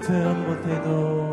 사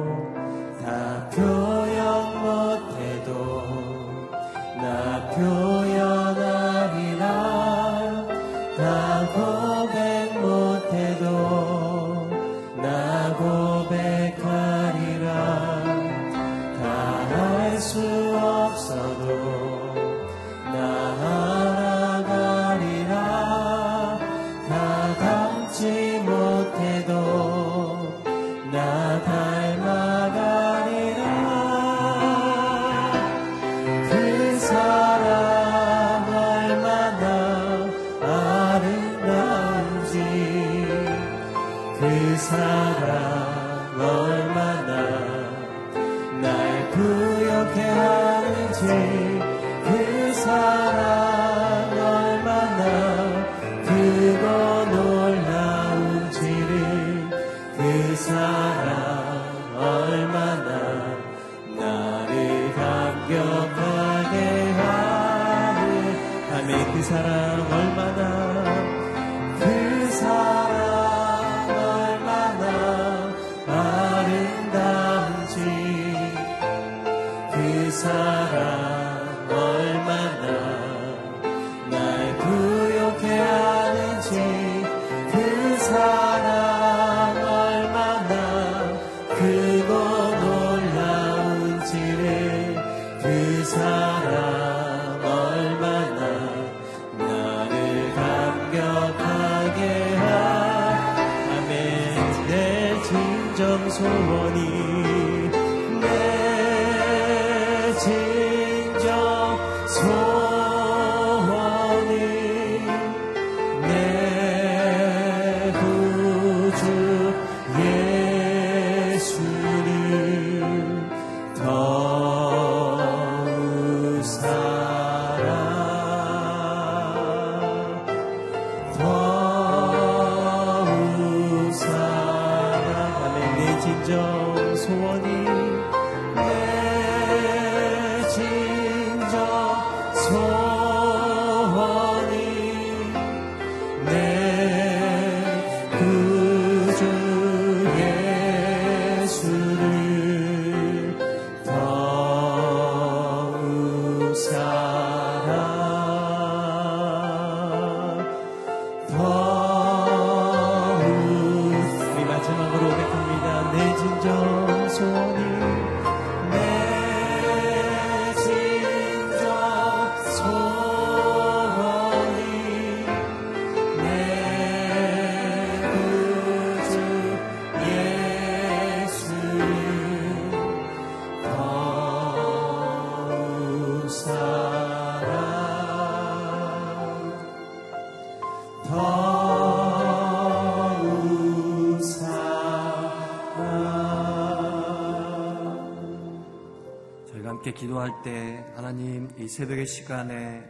함께 기도할 때 하나님 이 새벽의 시간에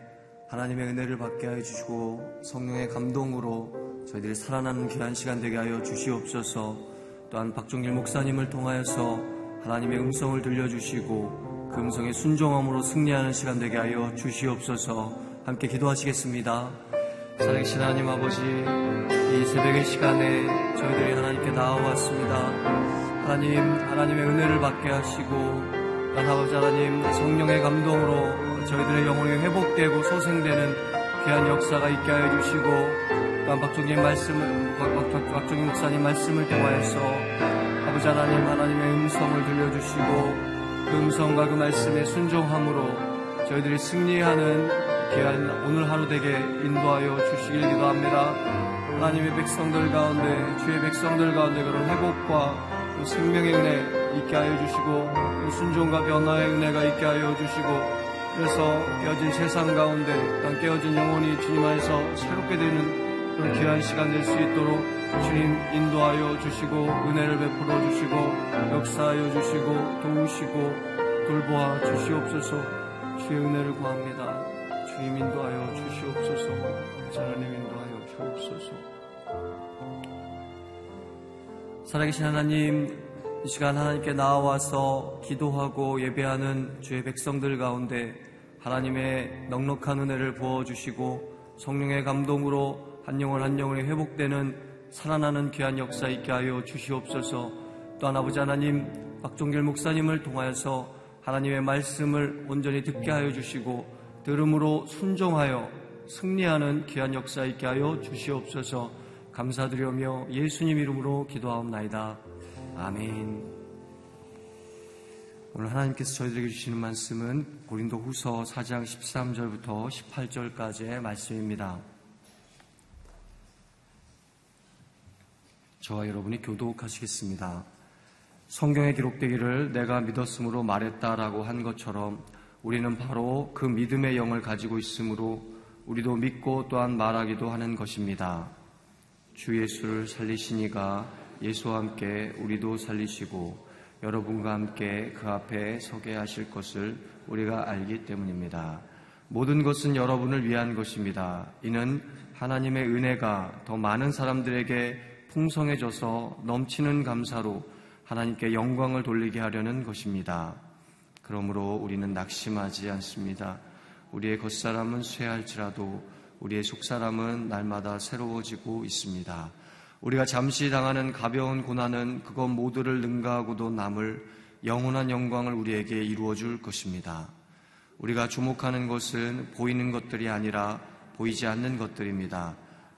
하나님의 은혜를 받게 하여 주시고 성령의 감동으로 저희들이 살아나는 귀한 시간 되게 하여 주시옵소서 또한 박종길 목사님을 통하여서 하나님의 음성을 들려주시고 그 음성의 순종함으로 승리하는 시간 되게 하여 주시옵소서 함께 기도하시겠습니다. 살아계신 하나님 아버지 이 새벽의 시간에 저희들이 하나님께 나와왔습니다. 하나님 하나님의 은혜를 받게 하시고 또한 아버지 하나님 성령의 감동으로 저희들의 영혼이 회복되고 소생되는 귀한 역사가 있게 하여 주시고 또한 박종님 말씀을 박종님 목사님 말씀을 통하여서 아버지 하나님 하나님의 음성을 들려주시고 그 음성과 그 말씀에 순종함으로 저희들이 승리하는 귀한 오늘 하루 되게 인도하여 주시길 기도합니다. 하나님의 백성들 가운데 주의 백성들 가운데 그런 회복과 생명의 은혜 있게 하여 주시고 순종과 변화의 은혜가 있게 하여 주시고 그래서 깨어진 세상 가운데 또 깨어진 영혼이 주님 안에서 새롭게 되는 그런 귀한 시간 될 수 있도록 주님 인도하여 주시고 은혜를 베풀어 주시고 역사하여 주시고 도우시고 돌보아 주시옵소서. 주의 은혜를 구합니다. 주님 인도하여 주시옵소서. 하나님 인도하여 주옵소서. 살아계신 하나님, 이 시간 하나님께 나와서 기도하고 예배하는 주의 백성들 가운데 하나님의 넉넉한 은혜를 부어주시고 성령의 감동으로 한 영혼 한 영혼이 회복되는 살아나는 귀한 역사 있게 하여 주시옵소서 또한 아버지 하나님 박종길 목사님을 통하여서 하나님의 말씀을 온전히 듣게 하여 주시고 들음으로 순종하여 승리하는 귀한 역사 있게 하여 주시옵소서 감사드리며 예수님 이름으로 기도하옵나이다. 아멘. 오늘 하나님께서 저희들에게 주시는 말씀은 고린도 후서 4장 13절부터 18절까지의 말씀입니다. 저와 여러분이 교독하시겠습니다. 성경에 기록되기를 내가 믿었으므로 말했다라고 한 것처럼 우리는 바로 그 믿음의 영을 가지고 있으므로 우리도 믿고 또한 말하기도 하는 것입니다. 주 예수를 살리시니가 예수와 함께 우리도 살리시고 여러분과 함께 그 앞에 서게 하실 것을 우리가 알기 때문입니다. 모든 것은 여러분을 위한 것입니다. 이는 하나님의 은혜가 더 많은 사람들에게 풍성해져서 넘치는 감사로 하나님께 영광을 돌리게 하려는 것입니다. 그러므로 우리는 낙심하지 않습니다. 우리의 겉사람은 쇠할지라도 우리의 속사람은 날마다 새로워지고 있습니다. 우리가 잠시 당하는 가벼운 고난은 그것 모두를 능가하고도 남을 영원한 영광을 우리에게 이루어 줄 것입니다. 우리가 주목하는 것은 보이는 것들이 아니라 보이지 않는 것들입니다.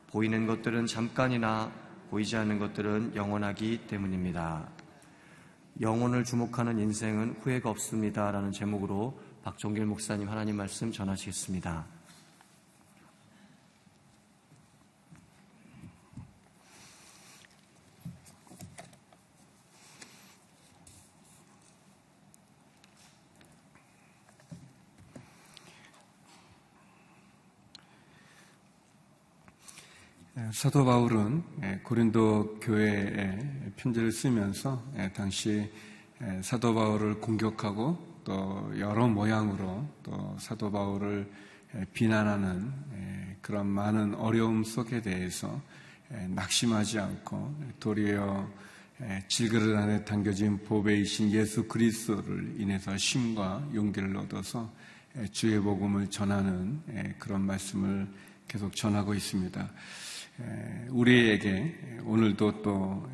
보이는 것들은 잠깐이나 보이지 않는 것들은 영원하기 때문입니다. 영혼을 주목하는 인생은 후회가 없습니다. 라는 제목으로 박종길 목사님 하나님 말씀 전하시겠습니다. 사도 바울은 예, 고린도 교회에 편지를 쓰면서 예, 당시 사도 바울을 공격하고 또 여러 모양으로 또 사도 바울을 비난하는 그런 많은 어려움 속에 대해서 낙심하지 않고 도리어 질그릇 안에 담겨진 보배이신 예수 그리스도를 인해서 힘과 용기를 얻어서 주의 복음을 전하는 그런 말씀을 계속 전하고 있습니다. 우리에게 오늘도 또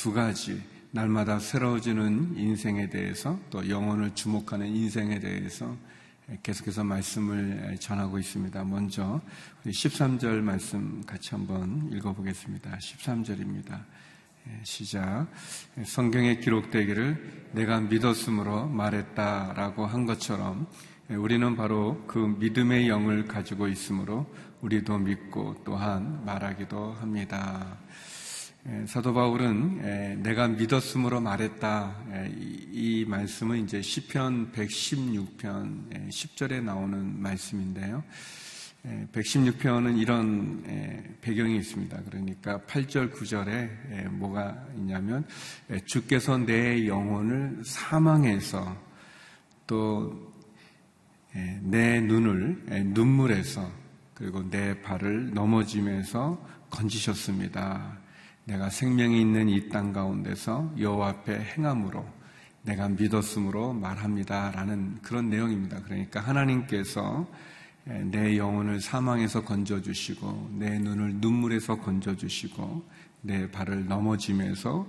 두 가지 날마다 새로워지는 인생에 대해서 또 영혼을 주목하는 인생에 대해서 계속해서 말씀을 전하고 있습니다. 먼저 13절 말씀 같이 한번 읽어보겠습니다. 13절입니다. 시작. 성경에 기록되기를 내가 믿었으므로 말했다라고 한 것처럼 우리는 바로 그 믿음의 영을 가지고 있으므로 우리도 믿고 또한 말하기도 합니다. 사도 바울은 내가 믿었으므로 말했다. 이 말씀은 이제 시편 116편 10절에 나오는 말씀인데요. 116편은 이런 배경이 있습니다. 그러니까 8절, 9절에 뭐가 있냐면 주께서 내 영혼을 사망해서 또 내 눈을 눈물에서 그리고 내 발을 넘어짐에서 건지셨습니다. 내가 생명이 있는 이 땅 가운데서 여호와 앞에 행함으로 내가 믿었으므로 말합니다라는 그런 내용입니다. 그러니까 하나님께서 내 영혼을 사망에서 건져 주시고 내 눈을 눈물에서 건져 주시고 내 발을 넘어짐에서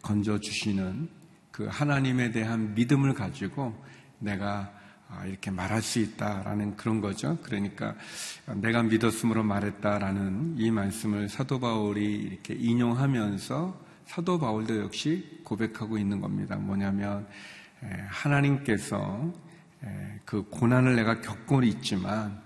건져 주시는 그 하나님에 대한 믿음을 가지고 내가 아, 이렇게 말할 수 있다라는 그런 거죠. 그러니까 내가 믿었으므로 말했다라는 이 말씀을 사도 바울이 이렇게 인용하면서 사도 바울도 역시 고백하고 있는 겁니다. 뭐냐면 하나님께서 그 고난을 내가 겪고 있지만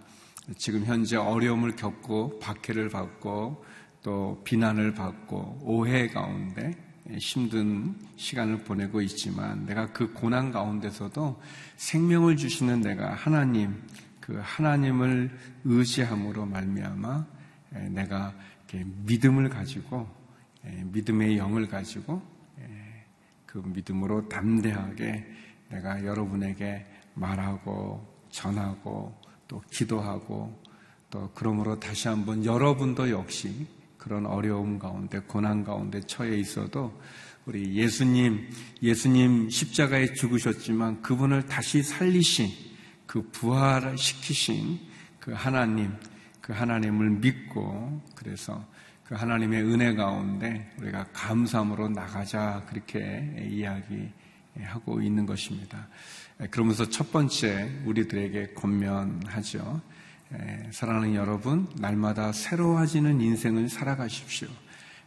지금 현재 어려움을 겪고 박해를 받고 또 비난을 받고 오해 가운데 힘든 시간을 보내고 있지만 내가 그 고난 가운데서도 생명을 주시는 내가 하나님 그 하나님을 의지함으로 말미암아 내가 믿음을 가지고 믿음의 영을 가지고 그 믿음으로 담대하게 내가 여러분에게 말하고 전하고 또 기도하고 또 그러므로 다시 한번 여러분도 역시 그런 어려움 가운데, 고난 가운데 처해 있어도 우리 예수님, 예수님 십자가에 죽으셨지만 그분을 다시 살리신 그 부활시키신 그 하나님, 그 하나님을 믿고 그래서 그 하나님의 은혜 가운데 우리가 감사함으로 나가자 그렇게 이야기하고 있는 것입니다. 그러면서 첫 번째 우리들에게 권면하죠. 예, 사랑하는 여러분, 날마다 새로워지는 인생을 살아가십시오.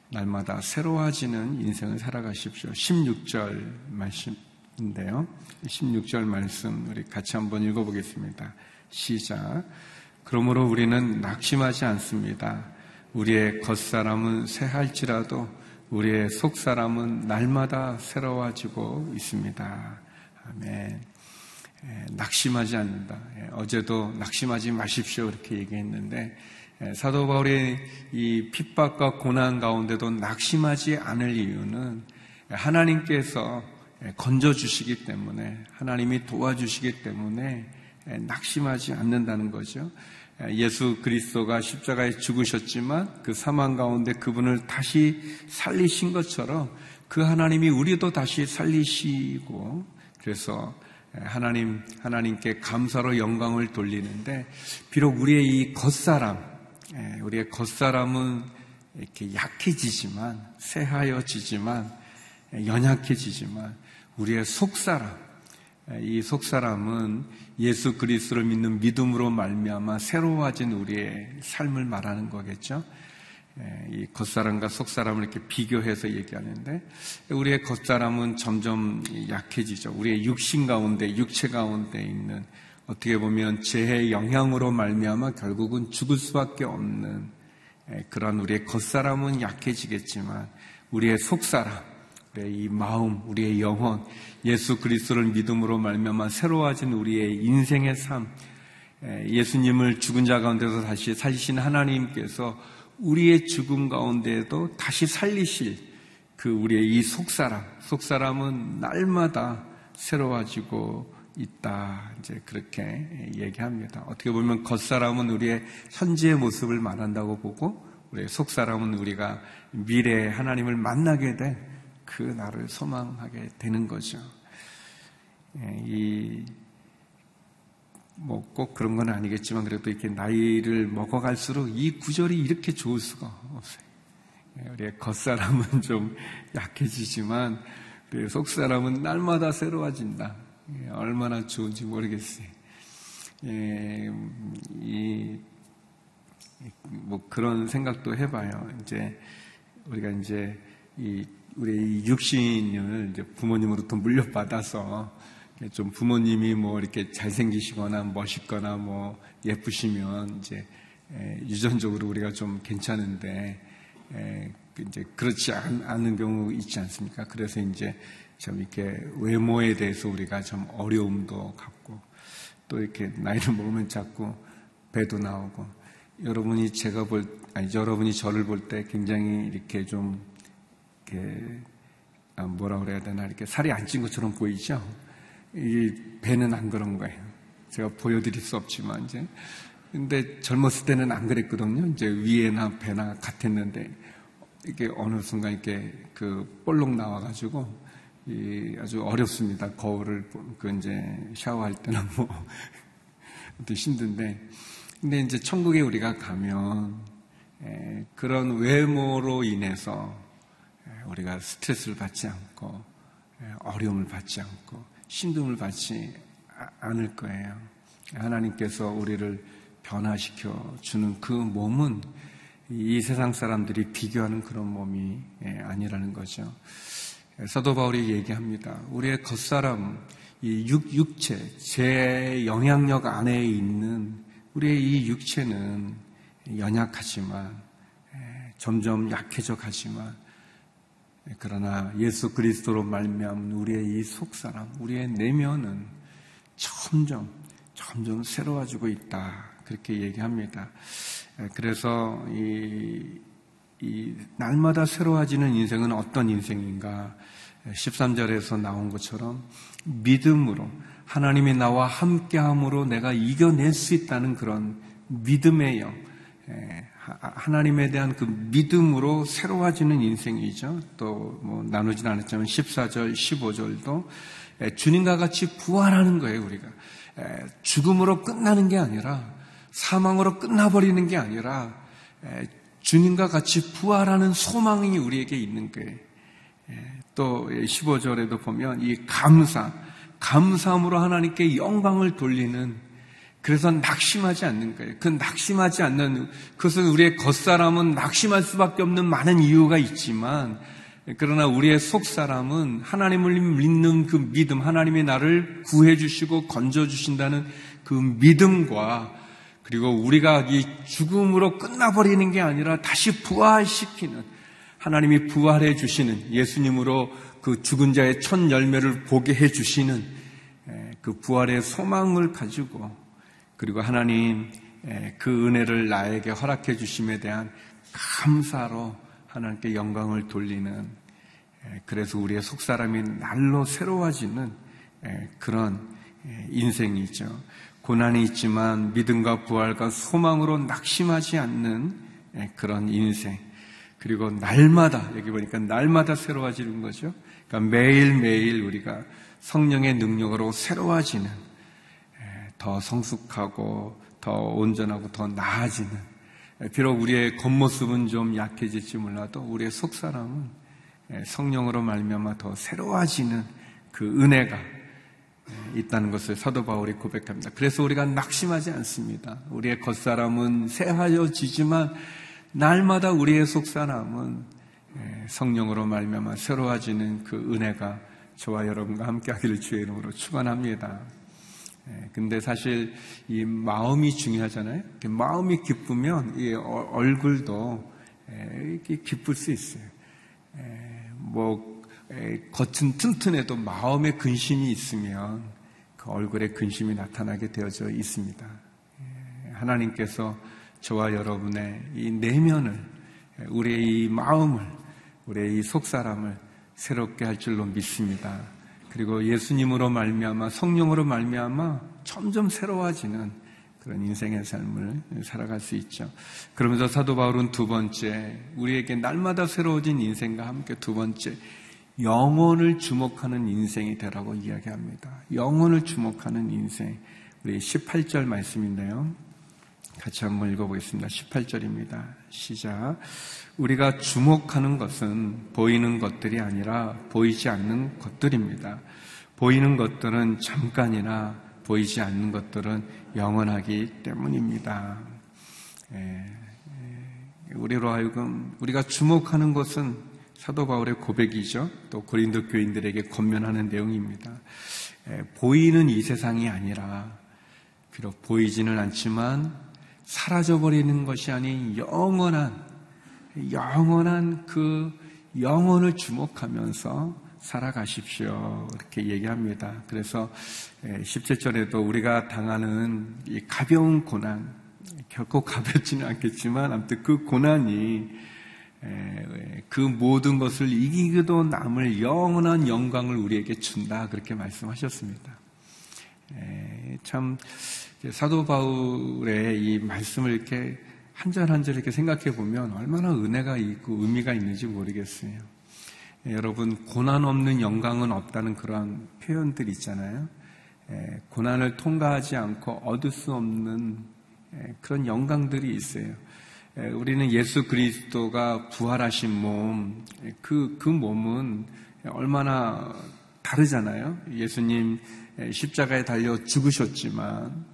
날마다 새로워지는 인생을 살아가십시오. 16절 말씀인데요. 16절 말씀 우리 같이 한번 읽어보겠습니다. 시작. 그러므로 우리는 낙심하지 않습니다. 우리의 겉사람은 새할지라도 우리의 속사람은 날마다 새로워지고 있습니다. 아멘. 예, 낙심하지 않는다. 예, 어제도 낙심하지 마십시오. 이렇게 얘기했는데, 예, 사도 바울의 이 핍박과 고난 가운데도 낙심하지 않을 이유는 하나님께서 건져주시기 때문에, 하나님이 도와주시기 때문에 낙심하지 않는다는 거죠. 예수 그리스도가 십자가에 죽으셨지만 그 사망 가운데 그분을 다시 살리신 것처럼 그 하나님이 우리도 다시 살리시고, 그래서 하나님, 하나님께 감사로 영광을 돌리는데, 비록 우리의 이 겉사람, 예, 우리의 겉사람은 이렇게 약해지지만, 새하여지지만, 연약해지지만, 우리의 속사람, 예, 이 속사람은 예수 그리스도를 믿는 믿음으로 말미암아 새로워진 우리의 삶을 말하는 거겠죠. 예, 이 겉사람과 속사람을 이렇게 비교해서 얘기하는데 우리의 겉사람은 점점 약해지죠. 우리의 육신 가운데 육체 가운데 있는 어떻게 보면 죄의 영향으로 말미암아 결국은 죽을 수밖에 없는 예, 그런 우리의 겉사람은 약해지겠지만 우리의 속사람, 우리의 이 마음, 우리의 영혼, 예수 그리스도를 믿음으로 말미암아 새로워진 우리의 인생의 삶, 예, 예수님을 죽은 자 가운데서 다시 살리신 하나님께서 우리의 죽음 가운데에도 다시 살리실 그 우리의 이 속사람, 속사람은 날마다 새로워지고 있다. 이제 그렇게 얘기합니다. 어떻게 보면 겉사람은 우리의 현재의 모습을 말한다고 보고 우리의 속사람은 우리가 미래에 하나님을 만나게 된 그 날을 소망하게 되는 거죠. 예, 이 뭐 꼭 그런 건 아니겠지만 그래도 이렇게 나이를 먹어갈수록 이 구절이 이렇게 좋을 수가 없어요. 예, 우리의 겉사람은 좀 약해지지만 우리의 속사람은 날마다 새로워진다. 예, 얼마나 좋은지 모르겠어요. 예, 이, 뭐 그런 생각도 해봐요. 이제 우리가 이제 이 우리 육신을 이제 부모님으로부터 물려받아서 좀 부모님이 뭐 이렇게 잘생기시거나 멋있거나 뭐 예쁘시면 이제 유전적으로 우리가 좀 괜찮은데 그 이제 그렇지 않은 경우 있지 않습니까? 그래서 이제 좀 이렇게 외모에 대해서 우리가 좀 어려움도 갖고 또 이렇게 나이를 먹으면 자꾸 배도 나오고 여러분이 제가 볼 아니 여러분이 저를 볼 때 굉장히 이렇게 좀 이렇게 아, 뭐라 그래야 되나 이렇게 살이 안 찐 것처럼 보이죠? 이 배는 안 그런 거예요. 제가 보여드릴 수 없지만 이제 근데 젊었을 때는 안 그랬거든요. 이제 위에나 배나 같았는데 이게 어느 순간 이렇게 그 볼록 나와가지고 이 아주 어렵습니다. 거울을 그 이제 샤워할 때는 뭐 힘든데 근데 이제 천국에 우리가 가면 에, 그런 외모로 인해서 에, 우리가 스트레스를 받지 않고 에, 어려움을 받지 않고 힘듦을 받지 아, 않을 거예요. 하나님께서 우리를 변화시켜 주는 그 몸은 이 세상 사람들이 비교하는 그런 몸이 아니라는 거죠. 사도 바울이 얘기합니다. 우리의 겉사람, 이 육, 육체, 제 영향력 안에 있는 우리의 이 육체는 연약하지만 점점 약해져 가지만 그러나 예수 그리스도로 말미암은 우리의 이 속사람, 우리의 내면은 점점 점점 새로워지고 있다. 그렇게 얘기합니다. 그래서 이, 이 날마다 새로워지는 인생은 어떤 인생인가? 13절에서 나온 것처럼 믿음으로 하나님이 나와 함께함으로 내가 이겨낼 수 있다는 그런 믿음의 영, 하나님에 대한 그 믿음으로 새로워지는 인생이죠. 또 뭐 나누진 않았지만 14절, 15절도 주님과 같이 부활하는 거예요, 우리가. 죽음으로 끝나는 게 아니라 사망으로 끝나버리는 게 아니라 주님과 같이 부활하는 소망이 우리에게 있는 거예요. 또 15절에도 보면 이 감사, 감사함으로 하나님께 영광을 돌리는 그래서 낙심하지 않는 거예요. 그 낙심하지 않는 그것은 우리의 겉사람은 낙심할 수밖에 없는 많은 이유가 있지만 그러나 우리의 속사람은 하나님을 믿는 그 믿음, 하나님이 나를 구해 주시고 건져 주신다는 그 믿음과 그리고 우리가 이 죽음으로 끝나버리는 게 아니라 다시 부활시키는 하나님이 부활해 주시는 예수님으로 그 죽은 자의 첫 열매를 보게 해 주시는 그 부활의 소망을 가지고 그리고 하나님 그 은혜를 나에게 허락해 주심에 대한 감사로 하나님께 영광을 돌리는 그래서 우리의 속사람이 날로 새로워지는 그런 인생이죠. 고난이 있지만 믿음과 부활과 소망으로 낙심하지 않는 그런 인생. 그리고 날마다 여기 보니까 날마다 새로워지는 거죠. 그러니까 매일매일 우리가 성령의 능력으로 새로워지는 더 성숙하고 더 온전하고 더 나아지는 비록 우리의 겉모습은 좀 약해질지 몰라도 우리의 속사람은 성령으로 말미암아 더 새로워지는 그 은혜가 있다는 것을 사도 바울이 고백합니다. 그래서 우리가 낙심하지 않습니다. 우리의 겉사람은 새하여지지만 날마다 우리의 속사람은 예, 성령으로 말미암아 새로워지는 그 은혜가 저와 여러분과 함께하기를 주의 이름으로 축원합니다. 예, 근데 사실 이 마음이 중요하잖아요. 마음이 기쁘면 이 얼굴도 예, 이렇게 기쁠 수 있어요. 뭐 겉은 튼튼해도 마음에 근심이 있으면 그 얼굴에 근심이 나타나게 되어져 있습니다. 하나님께서 저와 여러분의 이 내면을, 우리의 이 마음을, 우리의 이 속사람을 새롭게 할 줄로 믿습니다. 그리고 예수님으로 말미암아 성령으로 말미암아 점점 새로워지는 그런 인생의 삶을 살아갈 수 있죠. 그러면서 사도 바울은 두 번째 우리에게 날마다 새로워진 인생과 함께 두 번째 영혼을 주목하는 인생이 되라고 이야기합니다. 영혼을 주목하는 인생. 우리 18절 말씀인데요. 같이 한번 읽어보겠습니다. 18절입니다. 시작. 우리가 주목하는 것은 보이는 것들이 아니라 보이지 않는 것들입니다. 보이는 것들은 잠깐이나 보이지 않는 것들은 영원하기 때문입니다. 예, 예, 우리로 하여금 우리가 주목하는 것은 사도 바울의 고백이죠. 또 고린도 교인들에게 권면하는 내용입니다. 예, 보이는 이 세상이 아니라 비록 보이지는 않지만 사라져버리는 것이 아닌 영원한, 영원한 그 영혼을 주목하면서 살아가십시오. 이렇게 얘기합니다. 그래서 17절에도 예, 우리가 당하는 이 가벼운 고난, 결코 가볍지는 않겠지만, 아무튼 그 고난이 예, 그 모든 것을 이기기도 남을 영원한 영광을 우리에게 준다. 그렇게 말씀하셨습니다. 에, 참 사도 바울의 이 말씀을 이렇게 한 절 한 절 이렇게 생각해 보면 얼마나 은혜가 있고 의미가 있는지 모르겠어요. 에, 여러분 고난 없는 영광은 없다는 그런 표현들 있잖아요. 에, 고난을 통과하지 않고 얻을 수 없는 에, 그런 영광들이 있어요. 우리는 예수 그리스도가 부활하신 몸, 그, 그 몸은 얼마나 다르잖아요. 예수님 십자가에 달려 죽으셨지만,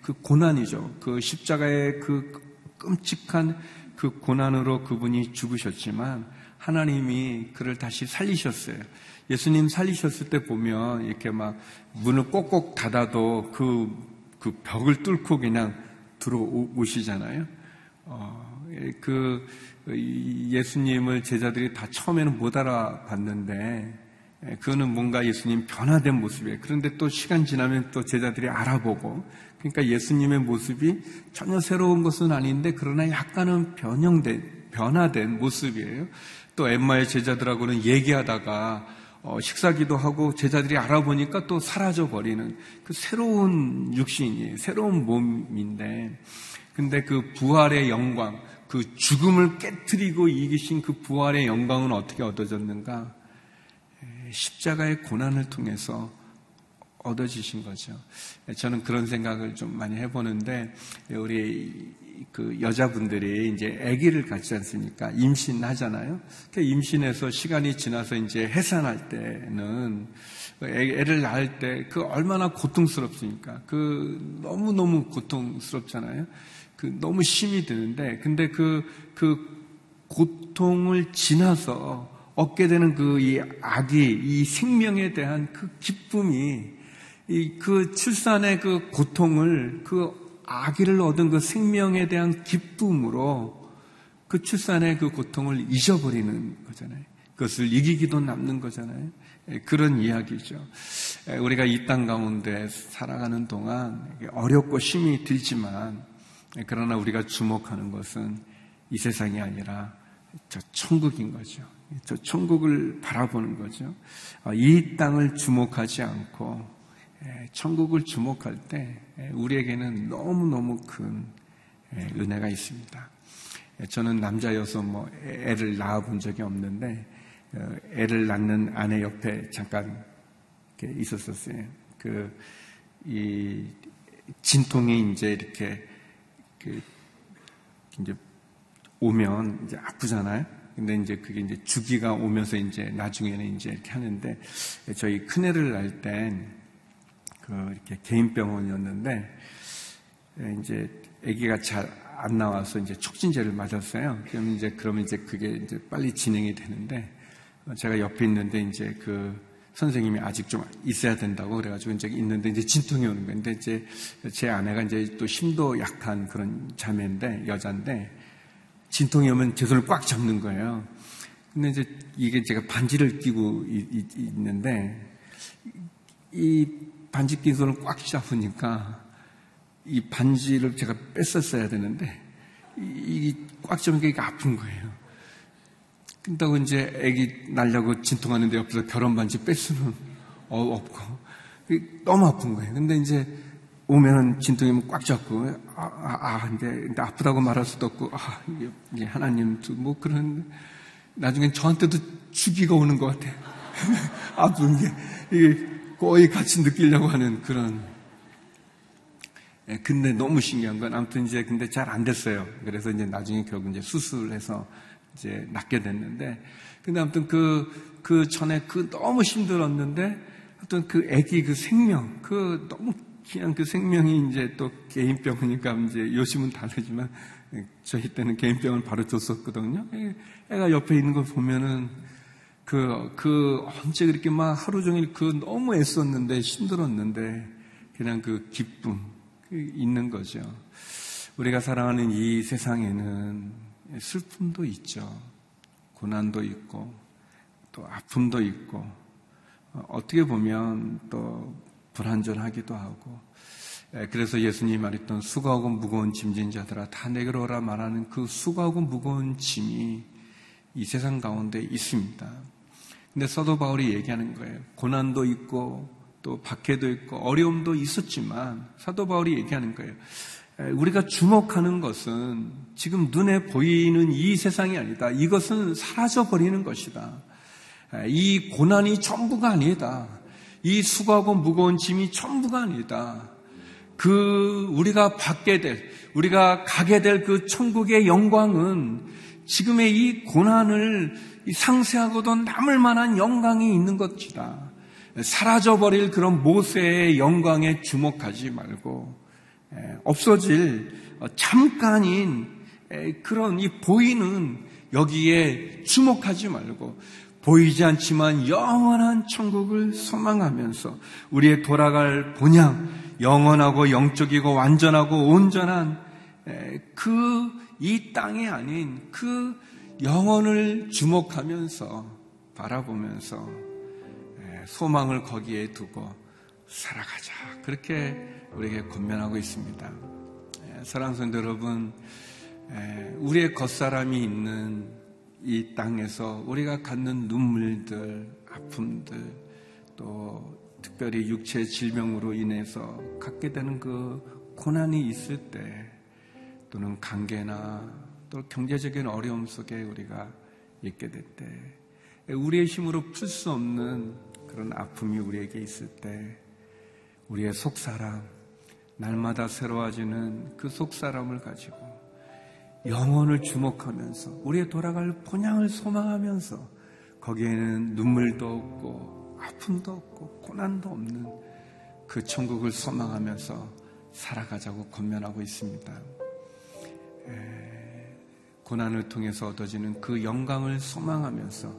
그 고난이죠. 그 십자가의 그 끔찍한 그 고난으로 그분이 죽으셨지만, 하나님이 그를 다시 살리셨어요. 예수님 살리셨을 때 보면 이렇게 막 문을 꼭꼭 닫아도 그, 그 벽을 뚫고 그냥 들어오시잖아요. 어, 그 예수님을 제자들이 다 처음에는 못 알아봤는데 그거는 뭔가 예수님 변화된 모습이에요. 그런데 또 시간 지나면 또 제자들이 알아보고 그러니까 예수님의 모습이 전혀 새로운 것은 아닌데 그러나 약간은 변형된 변화된 모습이에요. 또 엠마의 제자들하고는 얘기하다가 어, 식사기도 하고 제자들이 알아보니까 또 사라져 버리는 그 새로운 육신이 새로운 몸인데 근데 그 부활의 영광, 그 죽음을 깨뜨리고 이기신 그 부활의 영광은 어떻게 얻어졌는가? 십자가의 고난을 통해서 얻어지신 거죠. 저는 그런 생각을 좀 많이 해보는데, 우리 그 여자분들이 이제 아기를 갖지 않습니까? 임신하잖아요. 그 임신해서 시간이 지나서 이제 해산할 때는 애를 낳을 때 그 얼마나 고통스럽습니까? 그 너무 너무 고통스럽잖아요. 그 너무 심이 드는데, 근데 그, 그 고통을 지나서 얻게 되는 그 이 아기, 이 생명에 대한 그 기쁨이 이 그 출산의 그 고통을 그 아기를 얻은 그 생명에 대한 기쁨으로 그 출산의 그 고통을 잊어버리는 거잖아요. 그것을 이기기도 남는 거잖아요. 예, 그런 이야기죠. 예, 우리가 이 땅 가운데 살아가는 동안 어렵고 힘이 들지만 네, 그러나 우리가 주목하는 것은 이 세상이 아니라 저 천국인 거죠. 저 천국을 바라보는 거죠. 어, 이 땅을 주목하지 않고 예, 천국을 주목할 때 예, 우리에게는 너무너무 큰 예, 은혜가 있습니다. 저는 남자여서 뭐 애를 낳아본 적이 없는데 어, 애를 낳는 아내 옆에 잠깐 있었었어요. 그 이 진통이 이제 이렇게 그 이제 오면 이제 아프잖아요. 근데 이제 그게 이제 주기가 오면서 이제 나중에는 이제 이렇게 하는데 저희 큰 애를 낳을 땐 그 이렇게 개인 병원이었는데 이제 아기가 잘 안 나와서 이제 촉진제를 맞았어요. 그러면 이제 그러면 이제 그게 이제 빨리 진행이 되는데 제가 옆에 있는데 이제 그 선생님이 아직 좀 있어야 된다고 그래가지고 이제 있는데 이제 진통이 오는. 근데 이제 제 아내가 이제 또 힘도 약한 그런 자매인데 여자인데 진통이 오면 제 손을 꽉 잡는 거예요. 근데 이제 이게 제가 반지를 끼고 있는데 이 반지 낀 손을 꽉 잡으니까 이 반지를 제가 뺐었어야 되는데 이꽉 잡은 게 아픈 거예요. 그다고 이제 애기 날려고 진통하는데 옆에서 결혼 반지 뺄 수는 없고 너무 아픈 거예요. 근데 이제 오면은 진통이면 꽉 잡고 아, 아, 아 이제 아프다고 말할 수도 없고 아 이게 하나님도 뭐 그런 나중엔 저한테도 주기가 오는 것 같아요. 아픈 게 이게 거의 같이 느끼려고 하는 그런. 예, 근데 너무 신기한 건 아무튼 이제 근데 잘 안 됐어요. 그래서 이제 나중에 결국 이제 수술해서 이제 낫게 됐는데, 근데 아무튼 그, 그 전에 그 너무 힘들었는데, 어떤 그 애기 그 생명, 그 너무 그냥 그 생명이 이제 또 개인병이니까 이제 요즘은 다르지만, 저희 때는 개인병을 바로 줬었거든요. 애가 옆에 있는 걸 보면은 그, 그 언제 그렇게 막 하루 종일 그 너무 애썼는데 힘들었는데 그냥 그 기쁨 그 있는 거죠. 우리가 살아가는 이 세상에는 슬픔도 있죠. 고난도 있고, 또 아픔도 있고, 어, 어떻게 보면 또 불안전하기도 하고, 그래서 예수님이 말했던 수고하고 무거운 짐진 자들아 다 내게로 오라 말하는 그 수고하고 무거운 짐이 이 세상 가운데 있습니다. 근데 서도 바울이 얘기하는 거예요. 고난도 있고, 또또 박해도 있고 어려움도 있었지만 사도 바울이 얘기하는 거예요. 우리가 주목하는 것은 지금 눈에 보이는 이 세상이 아니다. 이것은 사라져 버리는 것이다. 이 고난이 전부가 아니다. 이 수고하고 무거운 짐이 전부가 아니다. 그 우리가 받게 될 우리가 가게 될 그 천국의 영광은 지금의 이 고난을 상세하고도 남을 만한 영광이 있는 것이다. 사라져버릴 그런 모세의 영광에 주목하지 말고 없어질 어, 잠깐인 그런 이 보이는 여기에 주목하지 말고 보이지 않지만 영원한 천국을 소망하면서 우리의 돌아갈 본향 영원하고 영적이고 완전하고 온전한 그 이 땅이 아닌 그 영혼을 주목하면서 바라보면서 소망을 거기에 두고 살아가자. 그렇게 우리에게 권면하고 있습니다. 사랑하는 성도 여러분, 우리의 겉사람이 있는 이 땅에서 우리가 갖는 눈물들, 아픔들, 또 특별히 육체 질병으로 인해서 갖게 되는 그 고난이 있을 때 또는 관계나 또 경제적인 어려움 속에 우리가 있게 될 때, 우리의 힘으로 풀 수 없는 그런 아픔이 우리에게 있을 때, 우리의 속사람, 날마다 새로워지는 그 속사람을 가지고 영혼을 주목하면서 우리의 돌아갈 본향을 소망하면서 거기에는 눈물도 없고 아픔도 없고 고난도 없는 그 천국을 소망하면서 살아가자고 권면하고 있습니다. 고난을 통해서 얻어지는 그 영광을 소망하면서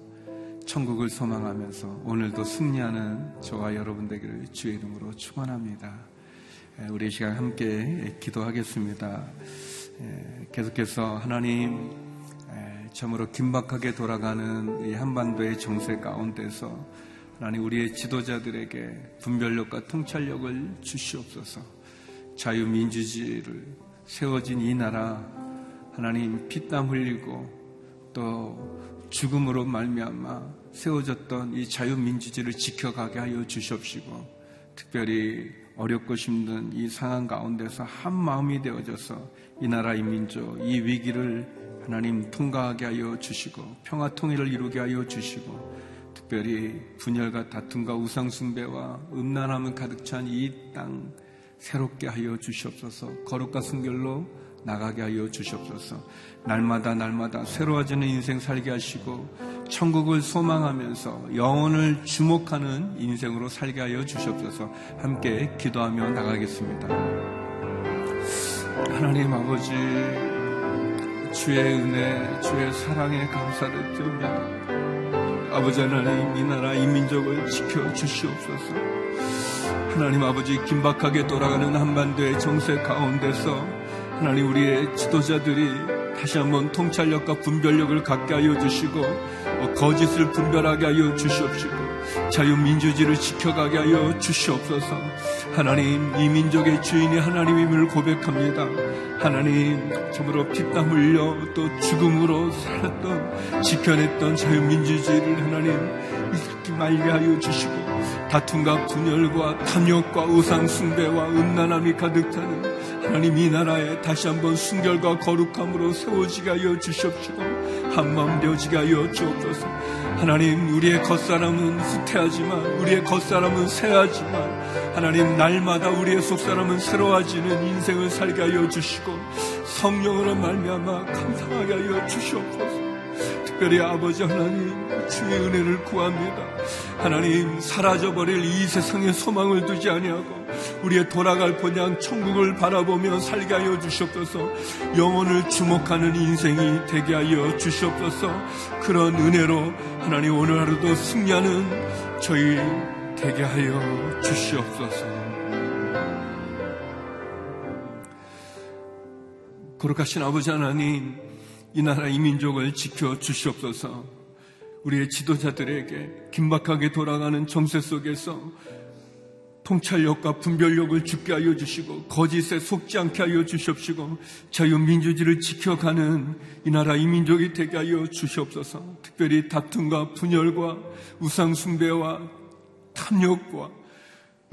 천국을 소망하면서 오늘도 승리하는 저와 여러분 되기를 주의 이름으로 축원합니다. 우리 시간 함께 기도하겠습니다. 계속해서 하나님 참으로 긴박하게 돌아가는 이 한반도의 정세 가운데서 하나님 우리의 지도자들에게 분별력과 통찰력을 주시옵소서. 자유민주주의를 세워진 이 나라 하나님 피땀 흘리고 또 죽음으로 말미암아 세워졌던 이 자유민주주의를 지켜가게 하여 주시옵시고 특별히 어렵고 힘든 이 상황 가운데서 한 마음이 되어져서 이 나라 이 민족 이 위기를 하나님 통과하게 하여 주시고 평화 통일을 이루게 하여 주시고 특별히 분열과 다툼과 우상 숭배와 음란함은 가득 찬 이 땅 새롭게 하여 주시옵소서. 거룩과 순결로 나가게 하여 주시옵소서. 날마다 날마다 새로워지는 인생 살게 하시고 천국을 소망하면서 영혼을 주목하는 인생으로 살게 하여 주시옵소서. 함께 기도하며 나가겠습니다. 하나님 아버지 주의 은혜, 주의 사랑에 감사를 드립니다. 아버지 하나님 이 나라 이 민족을 지켜 주시옵소서. 하나님 아버지 긴박하게 돌아가는 한반도의 정세 가운데서 하나님 우리의 지도자들이 다시 한번 통찰력과 분별력을 갖게 하여 주시고 어, 거짓을 분별하게 하여 주시옵시고 자유민주주의를 지켜가게 하여 주시옵소서. 하나님 이 민족의 주인이 하나님임을 고백합니다. 하나님 참으로 피땀 흘려 또 죽음으로 살았던 지켜냈던 자유민주주의를 하나님 이렇게 말게 하여 주시고 다툼과 분열과 탐욕과 우상숭배와 음란함이 가득 차는 하나님 이 나라에 다시 한번 순결과 거룩함으로 세워지게 하여 주시옵시고 한마음 되어지게 하여 주옵소서. 하나님 우리의 겉사람은 후퇴하지만 우리의 겉사람은 새하지만 하나님 날마다 우리의 속사람은 새로워지는 인생을 살게 하여 주시고 성령으로 말미암아 감사하게 하여 주시옵소서 특별히 아버지 하나님 주의 은혜를 구합니다. 하나님 사라져버릴 이 세상에 소망을 두지 아니하고 우리의 돌아갈 본향 천국을 바라보며 살게 하여 주시옵소서. 영혼을 주목하는 인생이 되게 하여 주시옵소서. 그런 은혜로 하나님 오늘 하루도 승리하는 저희 되게 하여 주시옵소서. 거룩하신 아버지 하나님 이 나라 이 민족을 지켜 주시옵소서. 우리의 지도자들에게 긴박하게 돌아가는 정세 속에서 통찰력과 분별력을 죽게 하여 주시고 거짓에 속지 않게 하여 주시옵시고 자유민주주의를 지켜가는 이 나라 이 민족이 되게 하여 주시옵소서. 특별히 다툼과 분열과 우상숭배와 탐욕과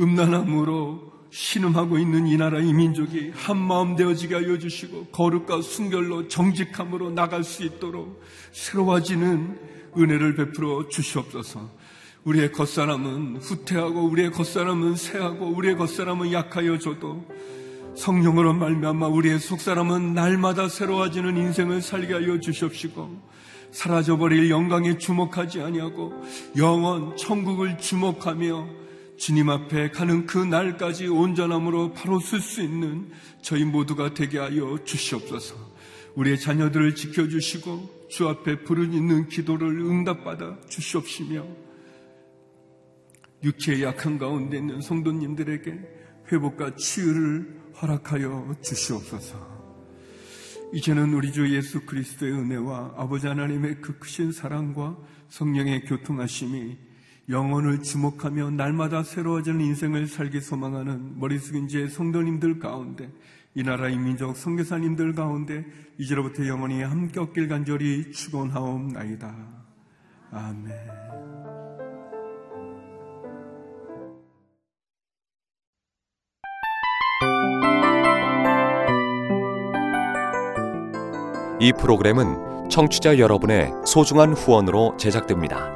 음란함으로 신음하고 있는 이 나라 이 민족이 한 마음 되어지게 하여 주시고 거룩과 순결로 정직함으로 나갈 수 있도록 새로워지는 은혜를 베풀어 주시옵소서. 우리의 겉사람은 후퇴하고 우리의 겉사람은 새하고 우리의 겉사람은 약하여 줘도 성령으로 말미암아 우리의 속사람은 날마다 새로워지는 인생을 살게 하여 주시옵시고 사라져버릴 영광에 주목하지 아니하고 영원 천국을 주목하며 주님 앞에 가는 그 날까지 온전함으로 바로 쓸 수 있는 저희 모두가 되게 하여 주시옵소서. 우리의 자녀들을 지켜주시고 주 앞에 부르짖 있는 기도를 응답받아 주시옵시며 육체의 약한 가운데 있는 성도님들에게 회복과 치유를 허락하여 주시옵소서. 이제는 우리 주 예수 그리스도의 은혜와 아버지 하나님의 그 크신 사랑과 성령의 교통하심이 영혼을 주목하며 날마다 새로워지는 인생을 살기 소망하는 머리 숙인 제 성도님들 가운데 이 나라의 민족 성교사님들 가운데 이제로부터 영원히 함께 없길 간절히 축원하옵나이다. 아멘. 이 프로그램은 청취자 여러분의 소중한 후원으로 제작됩니다.